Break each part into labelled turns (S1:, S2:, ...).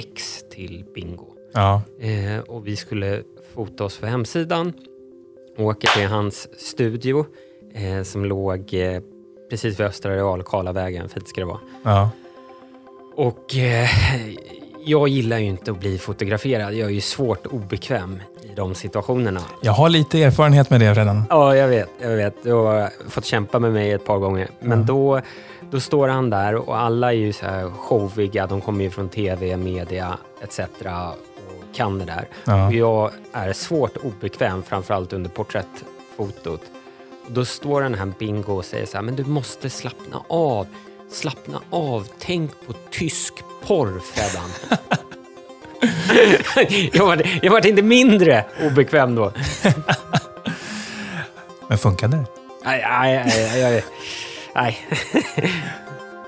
S1: X till Bingo.
S2: Ja.
S1: Eh, och vi skulle fota oss för hemsidan. Åker till hans studio eh, som låg eh, precis vid Östra Realkala vägen, fint ska det vara.
S2: ja.
S1: Och eh, jag gillar ju inte att bli fotograferad. Jag är ju svårt obekväm i de situationerna.
S2: Jag har lite erfarenhet med det redan.
S1: Ja, jag vet. Jag vet. Du har fått kämpa med mig ett par gånger. Men
S2: Ja.
S1: då, då står han där och alla är ju så här showiga. De kommer ju från tv, media etc. och kan det där.
S2: Ja.
S1: Och jag är svårt obekväm, framförallt under porträttfotot. Och då står den här Bingo och säger så här, men du måste slappna av. Slappna av. Tänk på tysk porr, Freddan. jag, var, jag var inte mindre obekväm då.
S2: Men funkade det?
S1: Nej, nej, nej. Nej.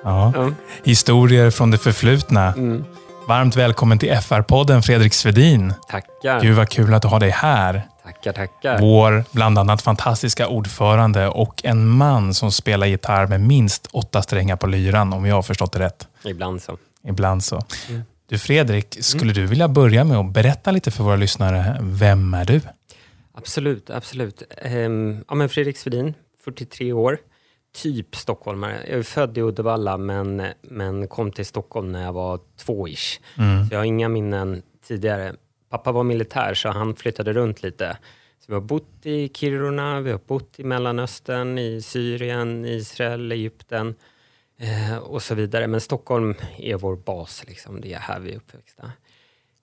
S2: Ja.
S1: Ja.
S2: Historier från det förflutna.
S1: Mm.
S2: Varmt välkommen till FR-podden Fredrik Svedin.
S1: Tackar,
S2: Gud vad kul att har dig här.
S1: tackar, tackar.
S2: Vår bland annat fantastiska ordförande och en man som spelar gitarr med minst åtta strängar på lyran om jag har förstått det rätt.
S1: Ibland så.
S2: Ibland så.
S1: Mm.
S2: Du Fredrik, skulle du vilja börja med att berätta lite för våra lyssnare, vem är du?
S1: Absolut, absolut. Ehm, ja, men Fredrik Svedin, 43 år. Typ stockholmare. Jag är född i Uddevalla men, men kom till Stockholm när jag var två-ish.
S2: Mm.
S1: Så jag har inga minnen tidigare. Pappa var militär så han flyttade runt lite. Så vi har bott i Kiruna, vi har bott i Mellanöstern, i Syrien, Israel, Egypten eh, och så vidare. Men Stockholm är vår bas, liksom. det är här vi är uppväxta.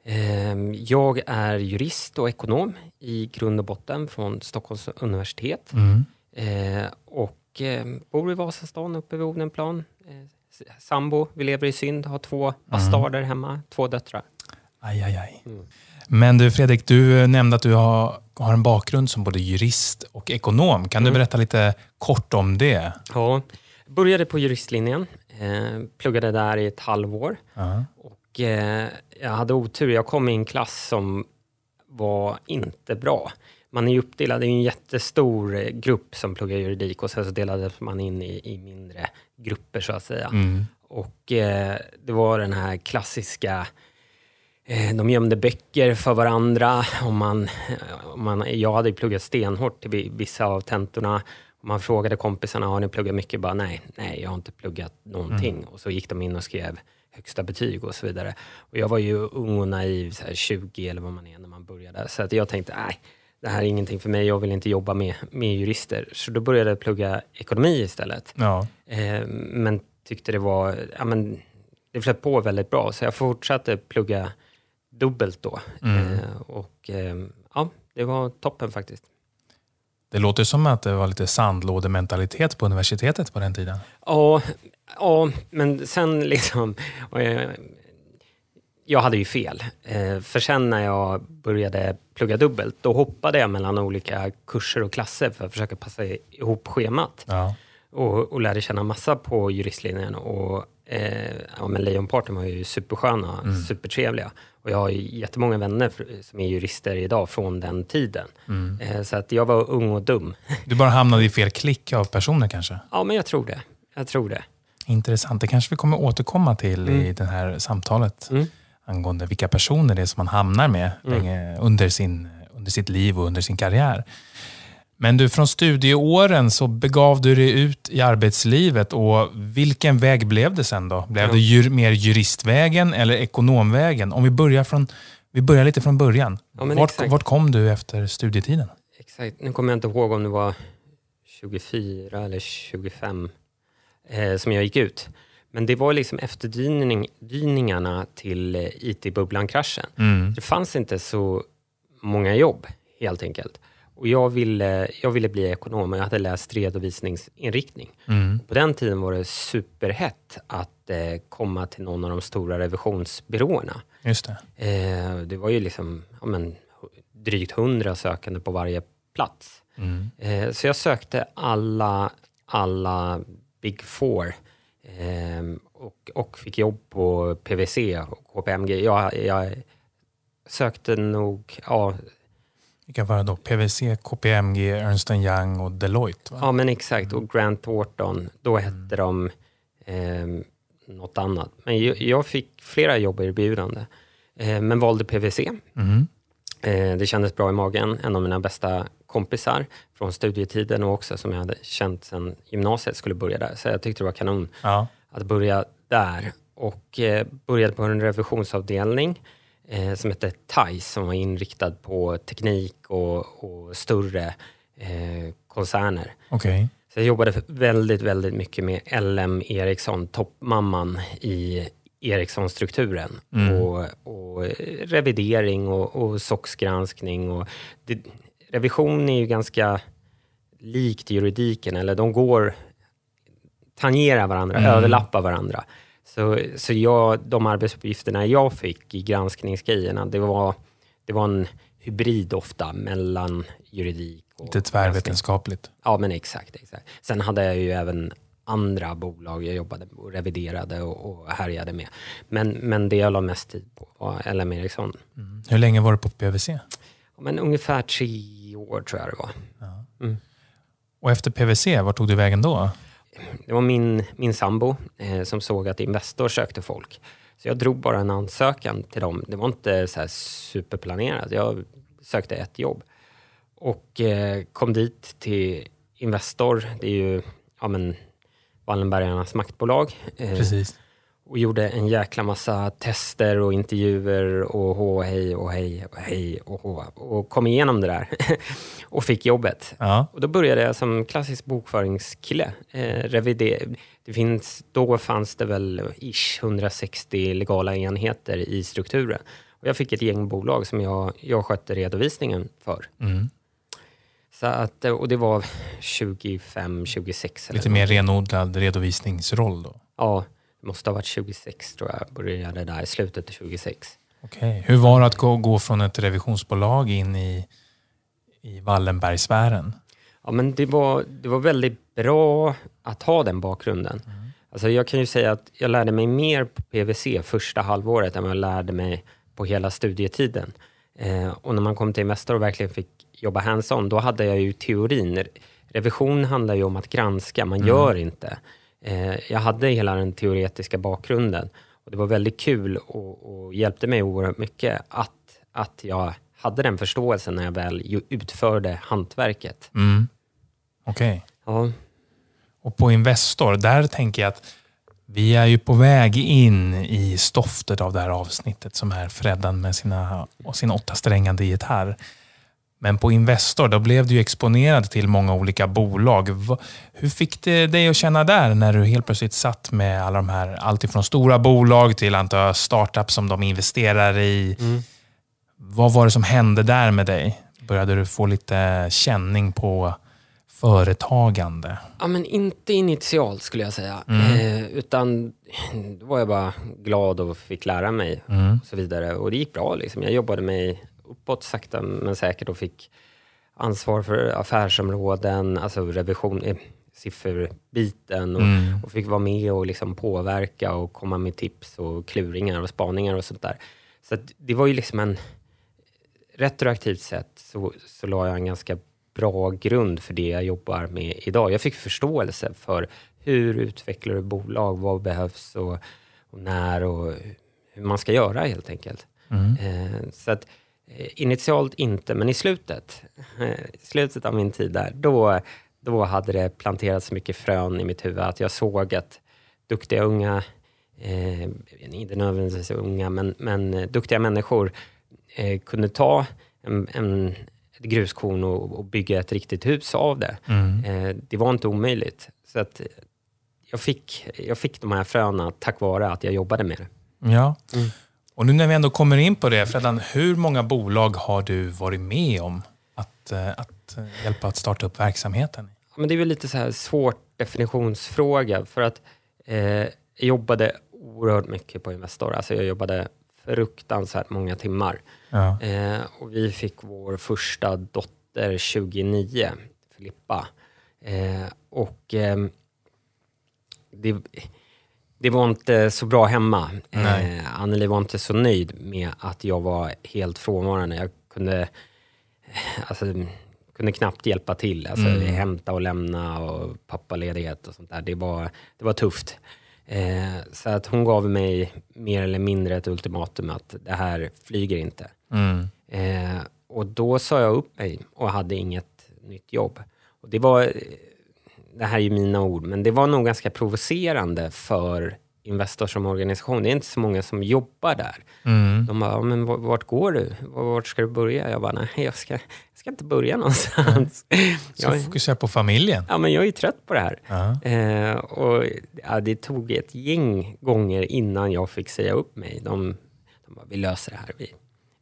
S1: Eh, jag är jurist och ekonom i grund och botten från Stockholms universitet.
S2: Mm.
S1: Eh, och eh, bor i Vasastan uppe vid Odenplan. Eh, sambo, vi lever i synd, har två bastarder hemma, två döttrar.
S2: Aj, aj, aj.
S1: Mm.
S2: Men du Fredrik, du nämnde att du har, har en bakgrund som både jurist och ekonom. Kan du
S1: Mm.
S2: berätta lite kort om det?
S1: Ja, började på juristlinjen, eh, pluggade där i ett halvår.
S2: Ja.
S1: Och, eh, jag hade otur, jag kom i en klass som var inte bra. Man är ju uppdelad i en jättestor eh, grupp som pluggar juridik och sen så delades man in i, i mindre grupper så att säga.
S2: Mm.
S1: Och eh, det var den här klassiska, eh, de gömde böcker för varandra. Om man, om man, jag hade pluggat stenhårt till vi- vissa av tentorna. Man frågade kompisarna, har ni pluggat mycket? Bara, nej, nej, jag har inte pluggat någonting. Och så gick de in och skrev högsta betyg och så vidare. Och jag var ju ung och naiv, så här 20 eller vad man är när man började. Så att jag tänkte, nej, det här är ingenting för mig. Jag vill inte jobba med, med jurister. Så då började jag plugga ekonomi istället.
S2: Ja.
S1: Eh, men tyckte det var, ja men det flöt på väldigt bra. Så jag fortsatte plugga dubbelt då.
S2: Mm.
S1: Eh, och eh, ja, det var toppen faktiskt.
S2: Det låter som att det var lite sandlådementalitet på universitetet på den tiden.
S1: Ja, ja men sen liksom, eh, jag hade ju fel. Eh, för sen när jag började plugga dubbelt, då hoppade jag mellan olika kurser och klasser för att försöka passa ihop schemat.
S2: Ja.
S1: och, och lärde känna massa på juristlinjen. Och, eh, ja, men lejonparten var ju supersköna,
S2: Mm.
S1: supertrevliga. Och jag har ju jättemånga vänner som är jurister idag från den tiden.
S2: Mm.
S1: Eh, så att jag var ung och dum.
S2: Du bara hamnade i fel klick av personer kanske?
S1: Ja, men jag tror det. Jag tror det.
S2: Intressant. Det kanske vi kommer återkomma till i det här samtalet
S1: Mm.
S2: Angående vilka personer det är som man hamnar med
S1: Mm.
S2: under, sin, under sitt liv och under sin karriär. Men du, från studieåren så begav du dig ut i arbetslivet och vilken väg blev det sen då? Blev
S1: Ja.
S2: det jur, mer juristvägen eller ekonomvägen? Om vi börjar, från, vi börjar lite från början.
S1: Ja,
S2: vart, vart kom du efter studietiden?
S1: Exakt. Nu kommer jag inte ihåg om det var 24 eller 25 eh, som jag gick ut. Men det var liksom efterdyningarna till eh, IT-bubblan-kraschen.
S2: Mm.
S1: Det fanns inte så många jobb helt enkelt. Och jag ville, jag ville bli ekonom och jag hade läst redovisningsinriktning.
S2: Mm.
S1: På den tiden var det superhett att eh, komma till någon av de stora revisionsbyråerna.
S2: Just det.
S1: Eh, det var ju liksom ja, men, drygt hundra sökande på varje plats.
S2: Mm.
S1: Eh, så jag sökte alla, alla Big Four eh, och, och fick jobb på PWC och KPMG. Jag, jag sökte nog, ja,
S2: Vilka var det då? PWC, KPMG, Ernst Young och Deloitte? Va?
S1: ja men exakt, och Grant Thornton, då hette de eh, något annat. Men jag, jag fick flera jobberbjudanden, eh, men valde PVC.
S2: Mm.
S1: Eh, det kändes bra i magen. En av mina bästa kompisar från studietiden och också som jag hade känt sedan gymnasiet skulle börja där. Så jag tyckte det var kanon
S2: Ja.
S1: att börja där. Och eh, började på en revisionsavdelning eh, som hette TICE som var inriktad på teknik och, och större eh, koncerner.
S2: Okej.
S1: Så jag jobbade väldigt, väldigt mycket med LM Ericsson, toppmamman i Ericsson-strukturen.
S2: Mm.
S1: Och, och revidering och, och SOX-granskning. Och det, revision är ju ganska likt juridiken, eller de går, tangerar varandra,
S2: Mm.
S1: överlappar varandra. Så, så jag, de arbetsuppgifterna jag fick i granskningsgrejerna, det var, det var en hybrid ofta mellan juridik och
S2: Lite tvärvetenskapligt.
S1: Ja, men exakt, exakt. Sen hade jag ju även andra bolag jag jobbade och reviderade och, och härjade med. Men, men det jag la mest tid på var LM Ericsson.
S2: Mm. Hur länge var du på PVC?
S1: Ja, Men ungefär tre år tror jag det var. Mm.
S2: Och efter PVC, vart tog du vägen då?
S1: Det var min, min sambo eh, som såg att Investor sökte folk. Så jag drog bara en ansökan till dem. Det var inte så superplanerat. Jag sökte ett jobb. Och eh, kom dit till Investor. Det är ju ja, men, Wallenbergarnas maktbolag. Eh,
S2: Precis.
S1: och gjorde en jäkla massa tester och intervjuer och hå, hej och hej och hej och hå. Och kom igenom det där och fick jobbet.
S2: Ja.
S1: Och då började jag som klassisk bokföringskille. Eh, revider- det finns, då fanns det väl ish 160 legala enheter i strukturen. Och jag fick ett gäng bolag som jag, jag skötte redovisningen för.
S2: Mm.
S1: Så att, och det var 25, 26 eller
S2: Lite mer renodlad redovisningsroll då.
S1: Ja, det måste ha varit 26 tror jag. Började där i slutet av 26.
S2: Okej. Hur var det att gå, gå från ett revisionsbolag in i, i Wallenbergsfären?
S1: Ja, men det var, det var väldigt bra att ha den bakgrunden. Alltså jag kan ju säga att jag lärde mig mer på PVC första halvåret än vad jag lärde mig på hela studietiden. Eh, och när man kom till Investor och verkligen fick jobba hands-on, då hade jag ju teorin. Revision handlar ju om att granska, man gör inte. Eh, jag hade hela den teoretiska bakgrunden. Och det var väldigt kul och, och hjälpte mig oerhört mycket att, att jag hade den förståelsen när jag väl utförde hantverket.
S2: Mm. Okej.
S1: Ja,
S2: Och på Investor, där tänker jag att vi är ju på väg in i stoftet av det här avsnittet som är Freddan med sina, och sin åttasträngande gitarr. Men på Investor, då blev du exponerad till många olika bolag. Hur fick det dig att känna där när du helt plötsligt satt med alla de här, alltifrån stora bolag till antar startups som de investerar i.
S1: Mm.
S2: Vad var det som hände där med dig? Började du få lite känning på företagande?
S1: Ja, men inte initialt skulle jag säga.
S2: Mm.
S1: Eh, utan då var jag bara glad och fick lära mig
S2: Mm.
S1: och så vidare. Och det gick bra. Liksom. Jag jobbade mig uppåt sakta men säkert och fick ansvar för affärsområden, alltså revision, eh, sifferbiten och,
S2: Mm.
S1: och fick vara med och liksom påverka och komma med tips och kluringar och spaningar och sånt där. Så det var ju liksom en retroaktivt sett så, så la jag en ganska bra grund för det jag jobbar med idag. Jag fick förståelse för hur utvecklar du bolag, vad behövs och, och när och hur man ska göra helt enkelt.
S2: Mm.
S1: Eh, så att eh, initialt inte, men i slutet, eh, slutet av min tid där, då, då hade det planterats så mycket frön i mitt huvud att jag såg att duktiga unga, eh, inte nödvändigtvis unga, men, men eh, duktiga människor eh, kunde ta en, en, ett gruskorn och, och bygga ett riktigt hus av det.
S2: Mm.
S1: Eh, det var inte omöjligt. Så att jag, fick, jag fick de här fröna tack vare att jag jobbade med det.
S2: Ja.
S1: Mm.
S2: Och nu när vi ändå kommer in på det, Freddan, hur många bolag har du varit med om att, eh, att eh, hjälpa att starta upp verksamheten?
S1: Ja, men det är väl lite så här svårt definitionsfråga för att eh, jag jobbade oerhört mycket på Investor. Alltså jag jobbade fruktansvärt många timmar.
S2: Ja.
S1: Eh, och vi fick vår första dotter 2009, Filippa. Eh, och ehm, det, det var inte så bra hemma. Eh, Anneli var inte så nöjd med att jag var helt frånvarande. Jag kunde, eh, alltså, kunde knappt hjälpa till. Alltså,
S2: Mm.
S1: Hämta och lämna och pappaledighet och sånt där. Det var, det var tufft. Eh, så att hon gav mig mer eller mindre ett ultimatum att det här flyger inte.
S2: Mm.
S1: Eh, och då sa jag upp mig och hade inget nytt jobb. Och det var, det här är ju mina ord, men det var nog ganska provocerande för Investor som organisation. Det är inte så många som jobbar där.
S2: Mm.
S1: De bara, "Ja, men vart- går du? Vart ska du börja? Jag bara, nej, jag ska, jag ska inte börja någonstans.
S2: Ska
S1: Jag,
S2: fokusera på familjen.
S1: ja, men jag är trött på det här.
S2: Ja.
S1: Eh, och ja, det tog ett gäng gånger innan jag fick säga upp mig. De, de bara, vi löser det här. Vi,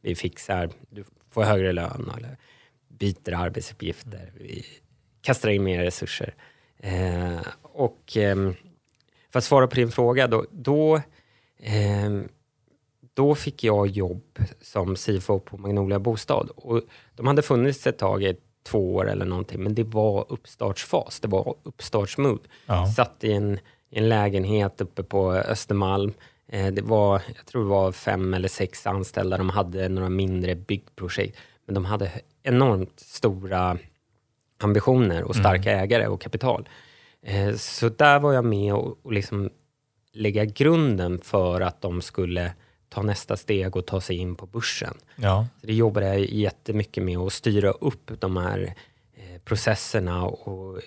S1: vi fixar, du får högre lön eller byter arbetsuppgifter. Vi kastar in mer resurser. Eh, och ehm, för att svara på din fråga, då, då, ehm, då fick jag jobb som CFO på Magnolia Bostad. Och de hade funnits ett tag, i två år eller någonting, men det var uppstartsfas. Det var uppstartsmood.
S2: Ja.
S1: Satt i en, i en lägenhet uppe på Östermalm. Eh, det var, jag tror det var fem eller sex anställda. De hade några mindre byggprojekt. Men de hade enormt stora ambitioner och starka ägare och kapital. Eh, så där var jag med och, liksom lägga grunden för att de skulle ta nästa steg och ta sig in på börsen.
S2: Ja.
S1: Så det jobbade jag jättemycket med att styra upp de här eh, processerna och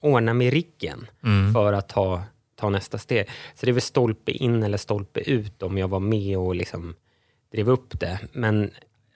S1: ordna med riggen
S2: Mm.
S1: för att ta, ta nästa steg. Så det är väl stolpe in eller stolpe ut om jag var med och liksom drev upp det. Men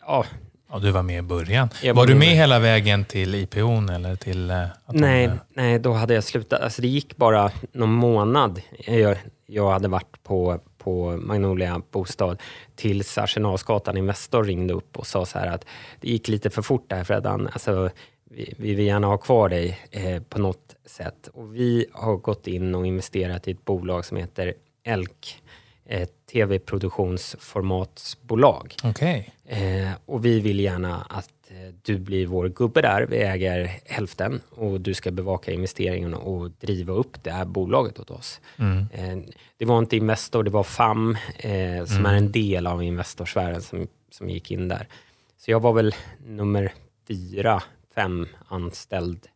S1: ja,
S2: ja, du var med i början.
S1: Jag
S2: var
S1: var
S2: du med
S1: med.
S2: hela vägen till IPOn eller till eh,
S1: nej, nej, då hade jag slutat. Alltså det gick bara någon månad. Jag, jag hade varit på, på Magnolia Bostad tills Arsenalsgatan Investor ringde upp och sa så här att det gick lite för fort där Freddan. Alltså, vi, vi vill gärna ha kvar dig eh, på något sätt. Och vi har gått in och investerat i ett bolag som heter Elk, ett tv-produktionsformatsbolag.
S2: Okej.
S1: Eh, och vi vill gärna att eh, du blir vår gubbe där. Vi äger hälften och du ska bevaka investeringen och driva upp det här bolaget åt oss.
S2: Mm.
S1: Eh, det var inte Investor, det var FAM eh, som är en del av Investorsfären som, som gick in där. Så jag var väl nummer fyra, fem anställd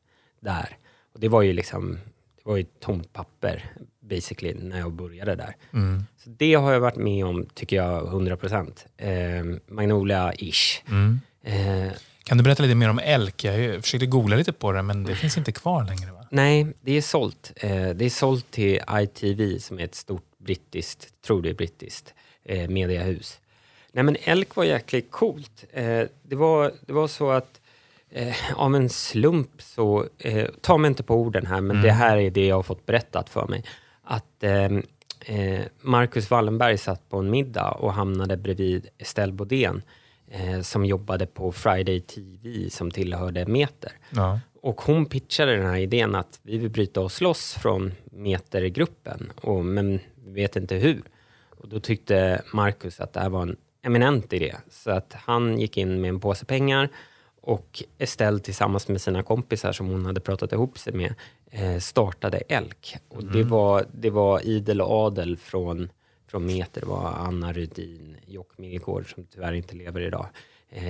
S1: där. Och det var ju liksom, det var ju tomt papper basically när jag började där.
S2: Mm.
S1: Så det har jag varit med om, tycker jag, 100 procent. Eh, Magnolia-ish.
S2: Mm.
S1: Eh,
S2: Kan du berätta lite mer om Elk? Jag försökte googla lite på det, men det finns inte kvar längre va?
S1: nej, det är sålt. Eh, det är sålt till ITV som är ett stort brittiskt, tror det är brittiskt, eh, mediehus. Nej men Elk var jäkligt coolt. Eh, det, var, det var så att eh, av en slump så, eh, ta mig inte på orden här, men det här är det jag har fått berättat för mig. Att eh, eh, Marcus Wallenberg satt på en middag och hamnade bredvid Estelle Bodén eh, som jobbade på Friday TV som tillhörde Meter.
S2: Ja.
S1: Och hon pitchade den här idén att vi vill bryta oss loss från Metergruppen, och, men vi vet inte hur. Och då tyckte Marcus att det här var en eminent idé. Så att han gick in med en påse pengar och Estelle tillsammans med sina kompisar som hon hade pratat ihop sig med eh, startade Elk. Och det, var, det var idel och adel från, från Meter. Det var Anna Rudin, Jock Millgård som tyvärr inte lever idag, eh,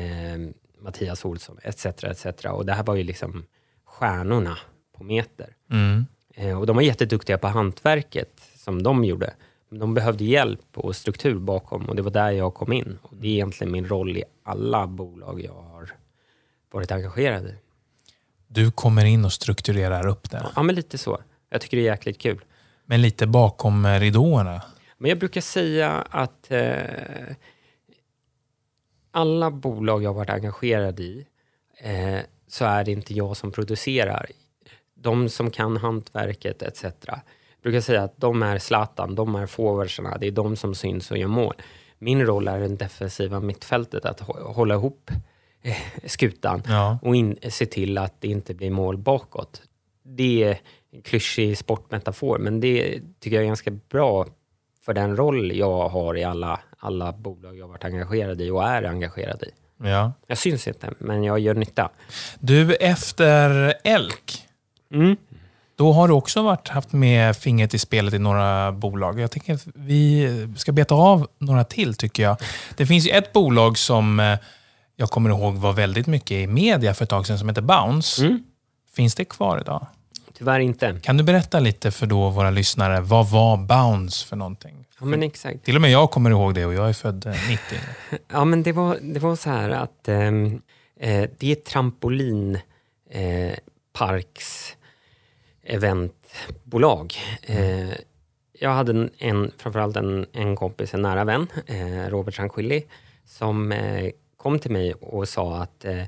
S1: Mattias Olsson etc. etc. Och det här var ju liksom stjärnorna på Meter.
S2: Mm.
S1: Eh, och de var jätteduktiga på hantverket som de gjorde. Men de behövde hjälp och struktur bakom och det var där jag kom in. Och det är egentligen min roll i alla bolag jag har varit engagerad i.
S2: Du kommer in och strukturerar upp det.
S1: Ja, men lite så. Jag tycker det är jäkligt kul.
S2: Men lite bakom eh, ridåerna.
S1: Men jag brukar säga att eh, alla bolag jag har varit engagerad i eh, så är det inte jag som producerar. De som kan hantverket etc. Jag brukar säga att de är Zlatan, de är forwardsarna, det är de som syns och gör mål. Min roll är den defensiva mittfältet, att hå- hålla ihop skutan
S2: Ja.
S1: och in, se till att det inte blir mål bakåt. Det är en klyschig sportmetafor, men det tycker jag är ganska bra för den roll jag har i alla, alla bolag jag varit engagerad i och är engagerad i.
S2: Ja.
S1: Jag syns inte, men jag gör nytta.
S2: Du, efter Elk,
S1: Mm.
S2: då har du också varit, haft med fingret i spelet i några bolag. Jag tänker att vi ska beta av några till, tycker jag. Det finns ju ett bolag som eh, jag kommer ihåg var väldigt mycket i media för ett tag sedan, som heter Bounce.
S1: Mm.
S2: Finns det kvar idag?
S1: tyvärr inte.
S2: Kan du berätta lite för då våra lyssnare, vad var Bounce för någonting?
S1: Ja, men exakt.
S2: Till och med jag kommer ihåg det och jag är född eh, 90.
S1: Ja, men det var, det var så här att ehm, eh, det är ett trampolinparks eh, eventbolag. Eh, jag hade en, en, framförallt en, en kompis, en nära vän, eh, Robert Tranquilli, som eh, kom till mig och sa att eh,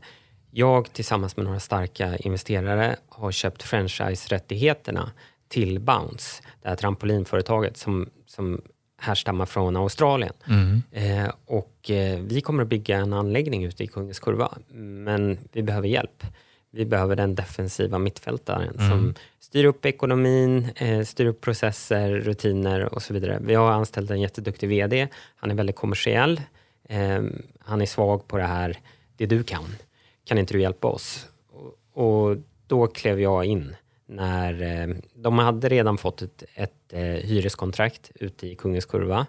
S1: jag tillsammans med några starka investerare har köpt franchise-rättigheterna till Bounce, det här trampolinföretaget som, som härstammar från Australien.
S2: Mm.
S1: Eh, och eh, vi kommer att bygga en anläggning ute i Kungens Kurva, men vi behöver hjälp. Vi behöver den defensiva mittfältaren
S2: Mm.
S1: som styr upp ekonomin, eh, styr upp processer, rutiner och så vidare. Vi har anställt en jätteduktig VD. Han är väldigt kommersiell. Eh, han är svag på det här, det du kan. Kan inte du hjälpa oss? Och, och då klev jag in när eh, de hade redan fått ett, ett eh, hyreskontrakt ute i Kungens Kurva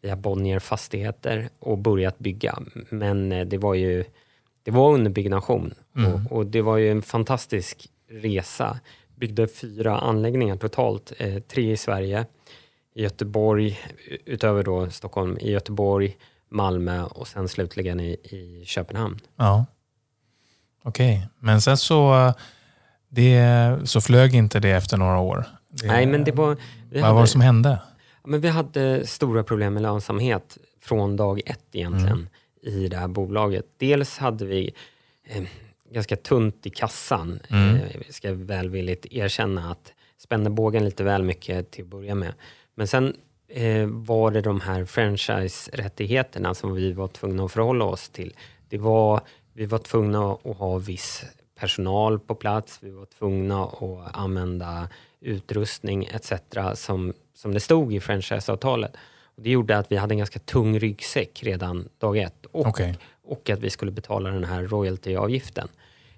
S1: via Bonnier Fastigheter och börjat bygga. Men eh, det var ju det var under byggnation
S2: Mm.
S1: och, och det var ju en fantastisk resa. Byggde fyra anläggningar totalt, eh, tre i Sverige, i Göteborg, utöver då Stockholm, i Göteborg, Malmö och sen slutligen i, i Köpenhamn.
S2: Ja. Okej, men sen så, det, så flög inte det efter några år? Det,
S1: Nej, men det var...
S2: Vad var det som hände?
S1: Men vi hade stora problem med lönsamhet från dag ett egentligen
S2: Mm.
S1: i det här bolaget. Dels hade vi eh, ganska tunt i kassan.
S2: Mm.
S1: Eh, ska välvilligt erkänna att spände bågen lite väl mycket till att börja med. Men sen eh, var det de här franchise-rättigheterna som vi var tvungna att förhålla oss till. Det var, vi var tvungna att ha viss personal på plats. Vi var tvungna att använda utrustning etc. som, som det stod i franchiseavtalet. Det gjorde att vi hade en ganska tung ryggsäck redan dag ett och,
S2: Okej.
S1: och att vi skulle betala den här royaltyavgiften.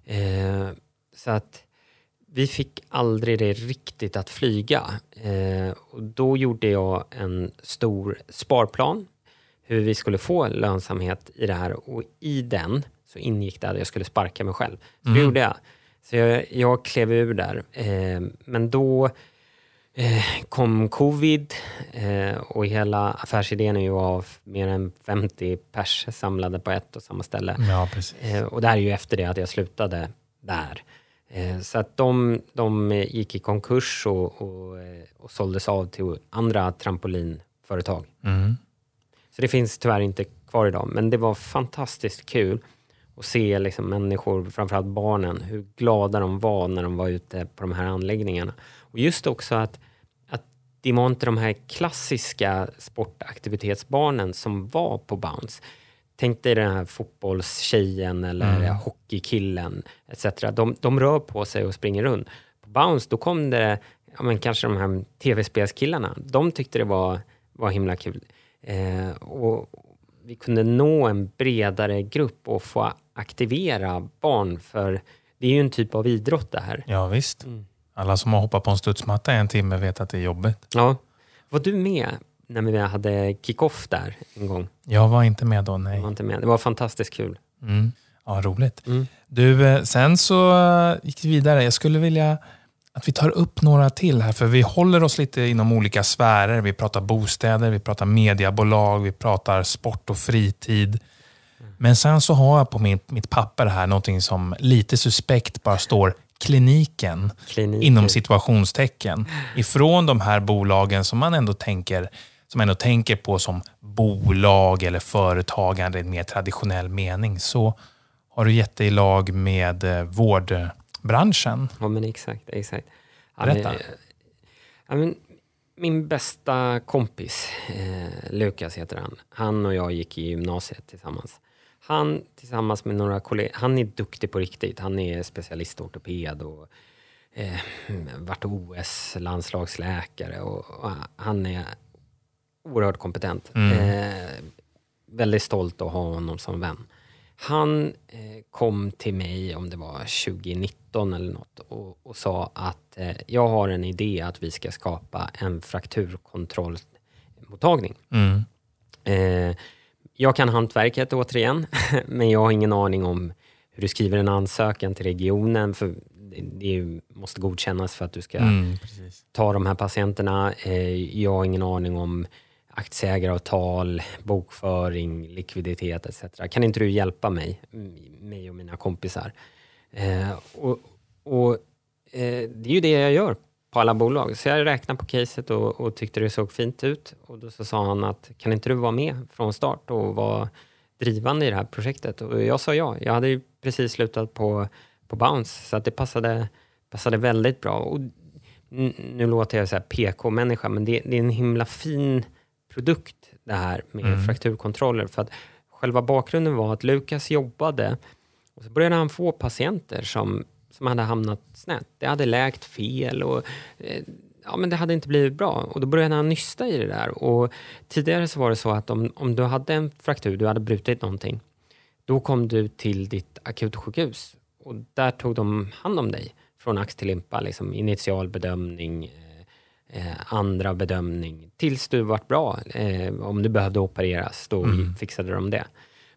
S1: Eh, så att vi fick aldrig det riktigt att flyga. Eh, och då gjorde jag en stor sparplan hur vi skulle få lönsamhet i det här och i den så ingick det att jag skulle sparka mig själv. Så det gjorde jag. Så jag, jag klev ur där. Eh, men då eh, kom covid eh, och hela affärsidén är ju av mer än 50 pers samlade på ett och samma ställe.
S2: Ja, precis.
S1: Eh, och det här är ju efter det att jag slutade där. Eh, så att de, de gick i konkurs och, och, eh, och såldes av till andra trampolinföretag.
S2: Mm.
S1: Så det finns tyvärr inte kvar idag. Men det var fantastiskt kul att se liksom människor, framförallt barnen, hur glada de var när de var ute på de här anläggningarna. Och just också att, att det var inte de här klassiska sportaktivitetsbarnen som var på Bounce. Tänk dig den här fotbollstjejen eller
S2: Mm.
S1: hockeykillen etc. De, de rör på sig och springer runt. På Bounce då kom det ja, men kanske de här tv-spelskillarna. De tyckte det var, var himla kul. Eh, och vi kunde nå en bredare grupp och få aktivera barn för det är ju en typ av idrott det här.
S2: Ja, visst.
S1: Mm.
S2: Alla som har hoppat på en studsmatta i en timme vet att det är jobbigt.
S1: Ja. Var du med när vi hade kick-off där en gång?
S2: Jag var inte med då,
S1: Jag
S2: nej.
S1: var inte med. Det var fantastiskt kul.
S2: Mm. Ja, roligt.
S1: Mm.
S2: Du, eh, sen så eh, gick vi vidare. Jag skulle vilja att vi tar upp några till här, för vi håller oss lite inom olika sfärer. Vi pratar bostäder, vi pratar mediebolag, vi pratar sport och fritid. Men sen så har jag på min, mitt papper här någonting som lite suspekt bara står kliniken
S1: Klinik.
S2: inom situationstecken. Ifrån de här bolagen som man ändå tänker, som ändå tänker på som bolag eller företagande i en mer traditionell mening, så har du gett dig i lag med eh, vårdbranschen.
S1: Ja, men exakt. exakt.
S2: Berätta.
S1: men, ja, men, min bästa kompis, eh, Lukas heter han. Han och jag gick i gymnasiet tillsammans. Han tillsammans med några kollegor, han är duktig på riktigt. Han är specialistortoped och eh, varit OS-landslagsläkare och, och han är oerhört kompetent.
S2: Mm.
S1: Eh, väldigt stolt att ha honom som vän. Han eh, kom till mig, om det var 2019 eller något, och, och sa att eh, jag har en idé att vi ska skapa en frakturkontrollmottagning.
S2: Mm.
S1: Eh, jag kan hantverket återigen, men jag har ingen aning om hur du skriver en ansökan till regionen. För det, måste godkännas för att du ska
S2: Mm,
S1: ta de här patienterna. Eh, jag har ingen aning om aktieägaravtal, bokföring, likviditet etc. Kan inte du hjälpa mig, mig och mina kompisar? Eh, och och eh, det är ju det jag gör på alla bolag. Så jag räknade på caset och, och tyckte det såg fint ut. Och då så sa han att kan inte du vara med från start och vara drivande i det här projektet? Och jag sa ja. Jag hade ju precis slutat på, på Bounce så att det passade, passade väldigt bra. Och nu låter jag så här PK-människa, men det, det är en himla fin produkt det här med
S2: Mm.
S1: frakturkontroller. För att själva bakgrunden var att Lukas jobbade och så började han få patienter som, som hade hamnat snett. Det hade läkt fel och eh, ja, men det hade inte blivit bra. Och då började han nysta i det där. Och tidigare så var det så att om, om du hade en fraktur, du hade brutit någonting, då kom du till ditt akutsjukhus och där tog de hand om dig från ax till limpa, liksom initial bedömning, eh, andra bedömning, tills du vart bra. Eh, om du behövde opereras, då
S2: Mm.
S1: fixade de det.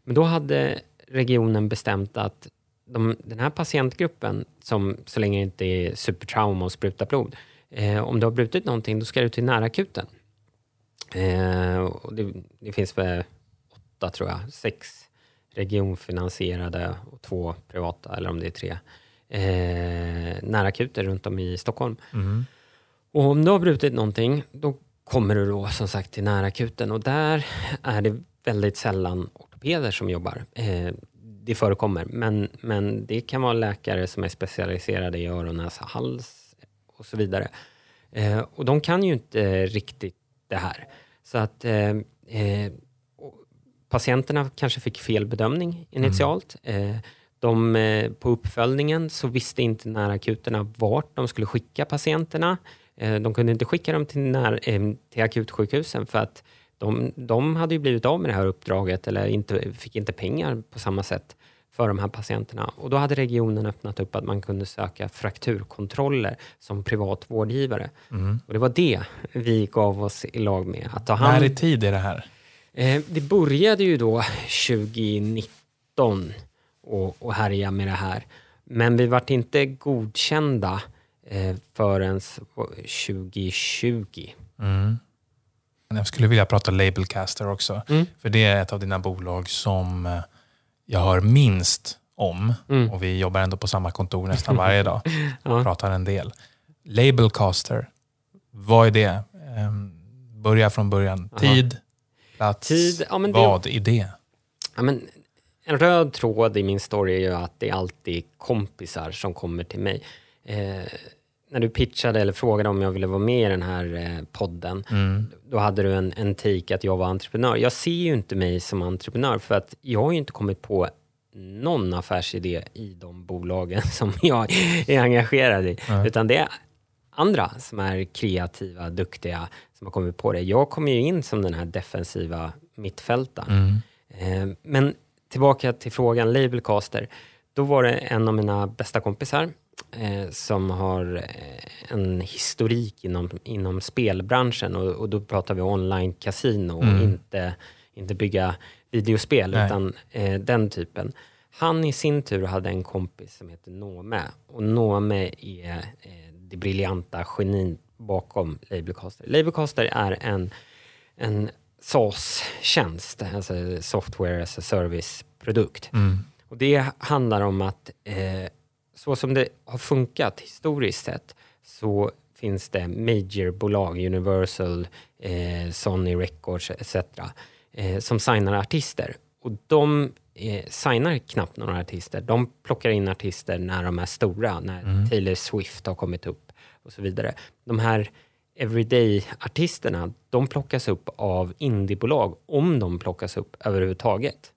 S1: Men då hade regionen bestämt att de, den här patientgruppen, som så länge det inte är supertrauma och spruta blod, eh, om du har brutit någonting, då ska du till närakuten. Eh, och det, det finns väl åtta, tror jag, sex regionfinansierade och två privata, eller om det är tre, eh, närakuter runt om i Stockholm.
S2: Mm.
S1: Och om du har brutit någonting, då kommer du då som sagt till närakuten och där är det väldigt sällan ortopeder som jobbar. Eh, det förekommer, men, men det kan vara läkare som är specialiserade i öron, näsa, hals och så vidare. Eh, och de kan ju inte riktigt det här. Så att eh, eh, patienterna kanske fick fel bedömning initialt. Eh, de, eh, på uppföljningen så visste inte närakuterna vart de skulle skicka patienterna. Eh, de kunde inte skicka dem till, när, eh, till akutsjukhusen för att de, de hade ju blivit av med det här uppdraget eller inte, fick inte pengar på samma sätt för de här patienterna. Och då hade regionen öppnat upp att man kunde söka frakturkontroller som privat vårdgivare.
S2: Mm.
S1: Och det var det vi gav oss i lag med. Att ta
S2: När
S1: hand
S2: i tid är det här?
S1: Eh, det började ju då 2019 och, och härja med det här. Men vi vart inte godkända eh, förrän 2020.
S2: Mm. Jag skulle vilja prata Labelcaster också.
S1: Mm.
S2: För det är ett av dina bolag som eh, jag hör minst om.
S1: Mm.
S2: Och vi jobbar ändå på samma kontor nästan varje dag.
S1: Ja.
S2: Pratar en del. Labelcaster, vad är det? Ehm, Börja från början.
S1: Aha.
S2: Tid, plats,
S1: Tid, ja, det-
S2: vad det?
S1: Ja, men en röd tråd i min story är ju att det är alltid kompisar som kommer till mig. Eh, när du pitchade eller frågade om jag ville vara med i den här eh, podden,
S2: Mm.
S1: då hade du en, en take att jag var entreprenör. Jag ser ju inte mig som entreprenör för att jag har ju inte kommit på någon affärsidé i de bolagen som jag är engagerad i.
S2: Nej.
S1: Utan det är andra som är kreativa, duktiga, som har kommit på det. Jag kommer ju in som den här defensiva mittfältaren.
S2: Mm.
S1: Eh, Men tillbaka till frågan, Labelcaster. Då var det en av mina bästa kompisar eh, som har eh, en historik inom, inom spelbranschen och, och då pratar vi online kasino och
S2: Mm.
S1: inte, inte bygga videospel
S2: Nej.
S1: utan eh, den typen. Han i sin tur hade en kompis som heter Nome och Nome är eh, det briljanta genin bakom Labelcaster. Labelcaster är en, en SaaS-tjänst, alltså software as a service-produkt.
S2: Mm.
S1: Och det handlar om att eh, så som det har funkat historiskt sett så finns det majorbolag, Universal, eh, Sony Records etc. Eh, som signar artister. Och de eh, signar knappt några artister. De plockar in artister när de är stora, när
S2: Mm.
S1: Taylor Swift har kommit upp och så vidare. De här everyday-artisterna, de plockas upp av indiebolag om de plockas upp överhuvudtaget.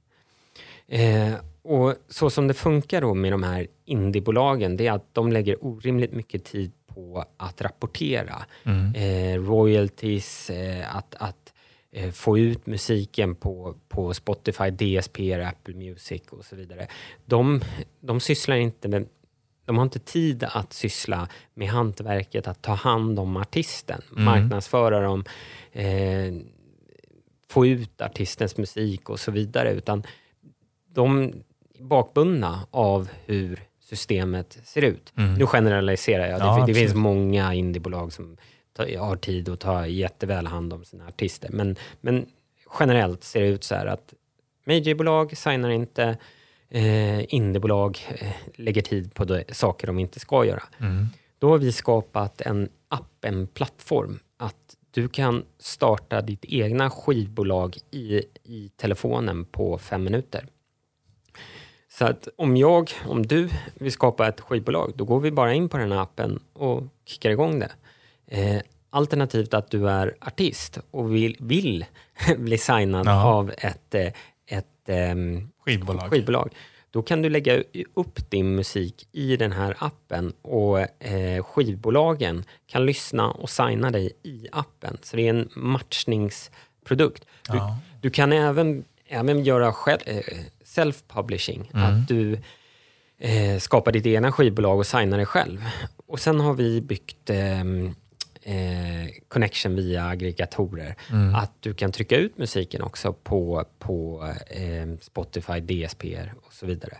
S1: Eh, och så som det funkar då med de här indiebolagen, det är att de lägger orimligt mycket tid på att rapportera.
S2: Mm.
S1: Eh, royalties, eh, att, att eh, få ut musiken på, på Spotify, DSP, Apple Music och så vidare. De, de sysslar inte med de har inte tid att syssla med hantverket, att ta hand om artisten,
S2: Mm.
S1: marknadsföra dem, eh, få ut artistens musik och så vidare. Utan de bakbundna av hur systemet ser ut.
S2: Mm.
S1: Nu generaliserar jag.
S2: Ja,
S1: det, det finns många indiebolag som tar, har tid att ta jätteväl hand om sina artister. Men, men generellt ser det ut så här att majorbolag signar inte, eh, indiebolag eh, lägger tid på de, saker de inte ska göra.
S2: Mm.
S1: Då har vi skapat en app, en plattform, att du kan starta ditt egna skivbolag i, i telefonen på fem minuter. Så att om jag, om du vill skapa ett skivbolag, då går vi bara in på den här appen och kickar igång det. Eh, alternativt att du är artist och vill, vill bli signad
S2: Ja.
S1: av ett, eh, ett ehm,
S2: Skivbolag.
S1: skivbolag. Då kan du lägga upp din musik i den här appen och eh, skivbolagen kan lyssna och signa dig i appen. Så det är en matchningsprodukt. Du, du kan även, även göra själv, eh, self-publishing. Att du eh, skapar ditt egna skivbolag och signar dig själv. Och sen har vi byggt ehm, eh, connection via aggregatorer. Att du kan trycka ut musiken också på, på eh, Spotify, DSPR och så vidare.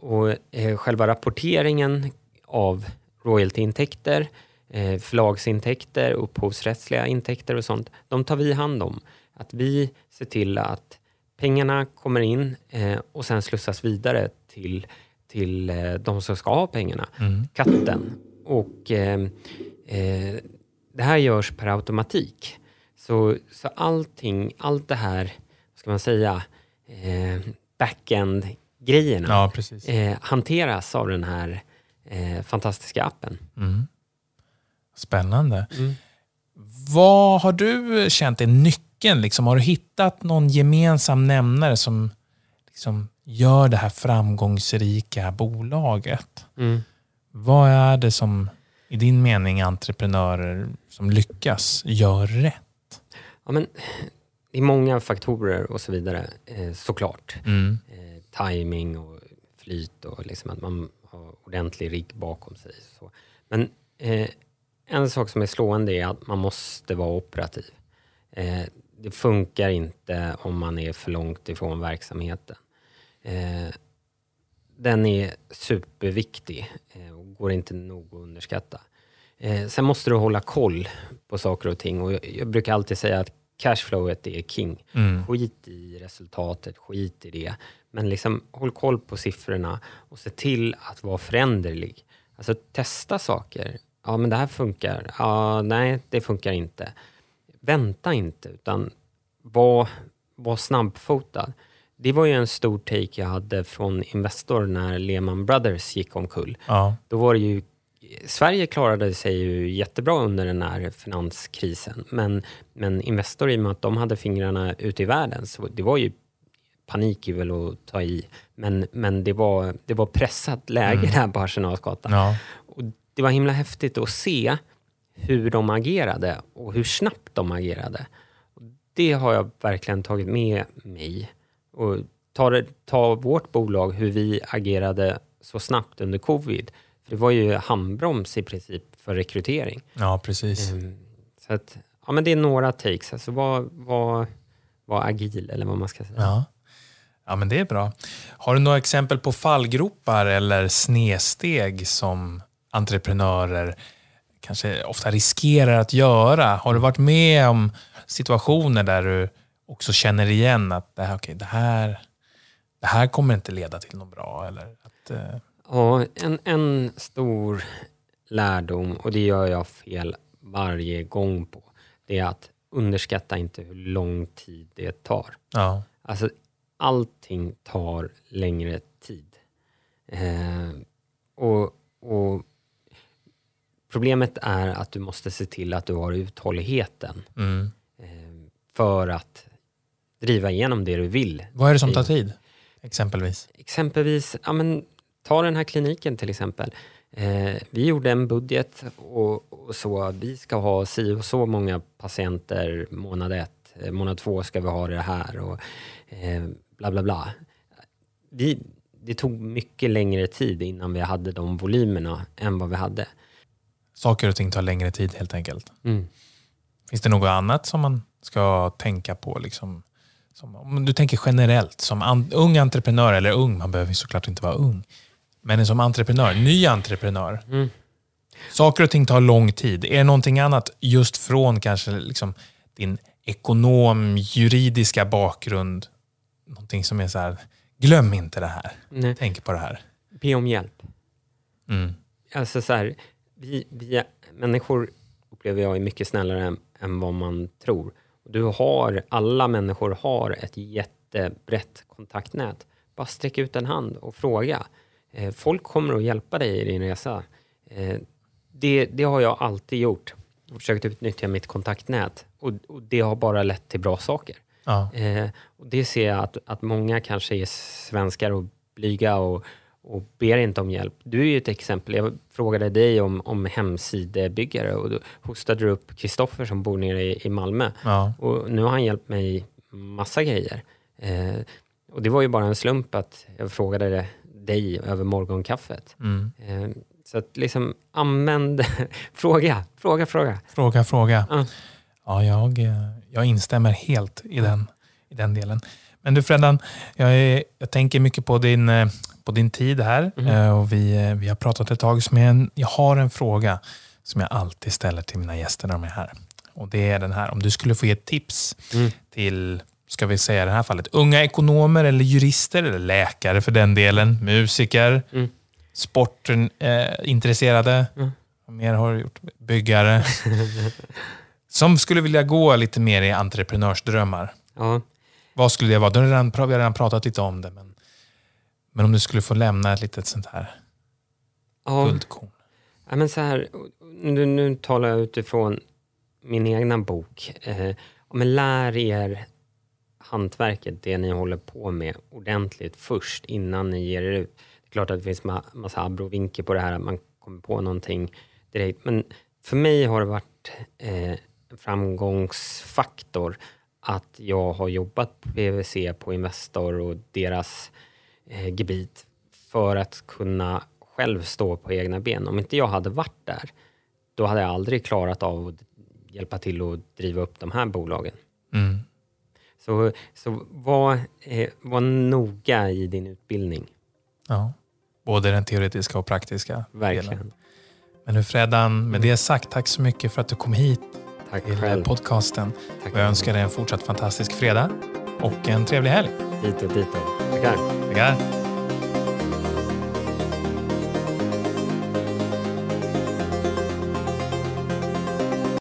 S1: Och eh, själva rapporteringen av royaltyintäkter, eh, förlagsintäkter, upphovsrättsliga intäkter och sånt, de tar vi hand om. Att vi ser till att pengarna kommer in eh, och sen slussas vidare till, till eh, de som ska ha pengarna, katten. Och eh, eh, det här görs per automatik. Så, så allting, allt det här, vad ska man säga, eh, backend-grejerna
S2: ja,
S1: eh, hanteras av den här eh, fantastiska appen.
S2: Mm. Spännande. Vad har du känt är nyckeln? Liksom, har du hittat någon gemensam nämnare som liksom gör det här framgångsrika bolaget? Vad är det som i din mening entreprenörer som lyckas gör rätt?
S1: Ja, men, det är många faktorer och så vidare, eh, såklart.
S2: Mm.
S1: Eh, timing och flyt och liksom att man har ordentlig rigg bakom sig. Så. Men eh, en sak som är slående är att man måste vara operativ. Eh, det funkar inte om man är för långt ifrån verksamheten. Eh, den är superviktig eh, och går inte nog att underskatta. Eh, sen måste du hålla koll på saker och ting och jag, jag brukar alltid säga att cashflowet är king.
S2: Mm.
S1: Skit i resultatet, skit i det. Men liksom håll koll på siffrorna och se till att vara föränderlig. Alltså testa saker. Ja, men det här funkar. Ja, nej, det funkar inte. Vänta inte, utan var, var snabbfotad. Det var ju en stor take jag hade från Investor när Lehman Brothers gick omkull.
S2: Ja.
S1: Då var det ju, Sverige klarade sig ju jättebra under den här finanskrisen. Men, men Investor, i och med att de hade fingrarna ute i världen, så det var ju panik är väl att ta i. Men, men det, var, det var pressat läge där på Arsenalsgatan.
S2: Ja.
S1: Och det var himla häftigt att se hur de agerade och hur snabbt de agerade. Det har jag verkligen tagit med mig. Och ta, ta vårt bolag, hur vi agerade så snabbt under covid. För det var ju handbroms i princip för rekrytering.
S2: ja, precis.
S1: Ehm, Så att, ja, men det är några takes. Alltså var, var, var agil, eller vad man ska säga.
S2: Ja. ja, men det är bra. Har du några exempel på fallgropar eller snedsteg som entreprenörer kanske ofta riskerar att göra? Har du varit med om situationer där du också känner igen att det här, okay, det här, det här kommer inte leda till något bra? Eller att, eh,
S1: Ja, en, en stor lärdom, och det gör jag fel varje gång på, det är att underskatta inte hur lång tid det tar.
S2: ja.
S1: Alltså, allting tar längre tid. Eh, och, och Problemet är att du måste se till att du har uthålligheten
S2: Mm.
S1: eh, för att driva igenom det du vill
S2: Vad är det som tar tid? Exempelvis.
S1: exempelvis, ja, men, ta den här kliniken till exempel. Eh, vi gjorde en budget och, och så, vi ska ha si och så många patienter månad ett, eh, månad två ska vi ha det här och eh, bla bla bla. Vi, det tog mycket längre tid innan vi hade de volymerna än vad vi hade.
S2: Saker och ting tar längre tid helt enkelt.
S1: Mm.
S2: Finns det något annat som man ska tänka på? Liksom, som, om du tänker generellt, som an, ung entreprenör, eller ung, man behöver såklart inte vara ung. Men som entreprenör, ny entreprenör.
S1: Mm.
S2: Saker och ting tar lång tid. Är det någonting annat just från kanske liksom din ekonom, juridiska bakgrund? Någonting som är så här, glöm inte det här.
S1: Nej.
S2: Tänk på det här.
S1: Be om hjälp.
S2: Mm.
S1: Alltså så här, vi, vi människor upplever jag är mycket snällare än, än vad man tror. Du har, alla människor har ett jättebrett kontaktnät. Bara sträck ut en hand och fråga. Eh, folk kommer att hjälpa dig i din resa. Eh, det, det har jag alltid gjort. Och försökt utnyttja mitt kontaktnät. Och, och det har bara lett till bra saker.
S2: Ja.
S1: Eh, och det ser jag att, att många kanske är svenskar och blyga och, och ber inte om hjälp. Du är ju ett exempel. Jag frågade dig om, om hemsidebyggare och då hostade du upp Kristoffer som bor nere i, i Malmö.
S2: Ja.
S1: Och nu har han hjälpt mig massa grejer. Eh, och det var ju bara en slump att jag frågade dig över morgonkaffet.
S2: Mm.
S1: Eh, så att liksom använd, fråga, fråga, fråga.
S2: Fråga, fråga.
S1: Ja.
S2: Ja, jag, eh, jag instämmer helt i den, i den delen. Men du Freddan, jag, är, jag tänker mycket på din, eh, på din tid här. Eh, Och vi, eh, vi har pratat ett tag. Som jag, har en fråga som jag alltid ställer till mina gäster när de är här. Och Det är den här, om du skulle få ge ett tips
S1: Mm.
S2: till, ska vi säga i det här fallet, unga ekonomer eller jurister eller läkare för den delen, musiker,
S1: Mm.
S2: sportintresserade, eh.
S1: Mm.
S2: mer har du gjort? Byggare. Som skulle vilja gå lite mer i entreprenörsdrömmar.
S1: Ja.
S2: Vad skulle det vara? Du har redan, vi har redan pratat lite om det. Men, men om du skulle få lämna ett litet sånt här
S1: Ja.
S2: guldkorn.
S1: Ja, men så här, nu, nu talar jag utifrån min egna bok. Eh, men lär er hantverket, det ni håller på med, ordentligt först innan ni ger er ut. Det är klart att det finns ma massa abrovinker på det här, att man kommer på någonting direkt. Men för mig har det varit eh, en framgångsfaktor att jag har jobbat på PWC, på Investor och deras eh, gebit för att kunna själv stå på egna ben. Om inte jag hade varit där, då hade jag aldrig klarat av att hjälpa till att driva upp de här bolagen.
S2: Mm.
S1: Så, så var, eh, var noga i din utbildning.
S2: Ja. Både den teoretiska och praktiska
S1: Verkligen.
S2: delen. Men nu Freddan, med det sagt, tack så mycket för att du kom hit
S1: Tack
S2: till
S1: själv.
S2: podcasten.
S1: Tack
S2: Och jag önskar dig en fortsatt fantastisk fredag och en trevlig helg.
S1: Dito, dito. Tackar.
S2: Tackar!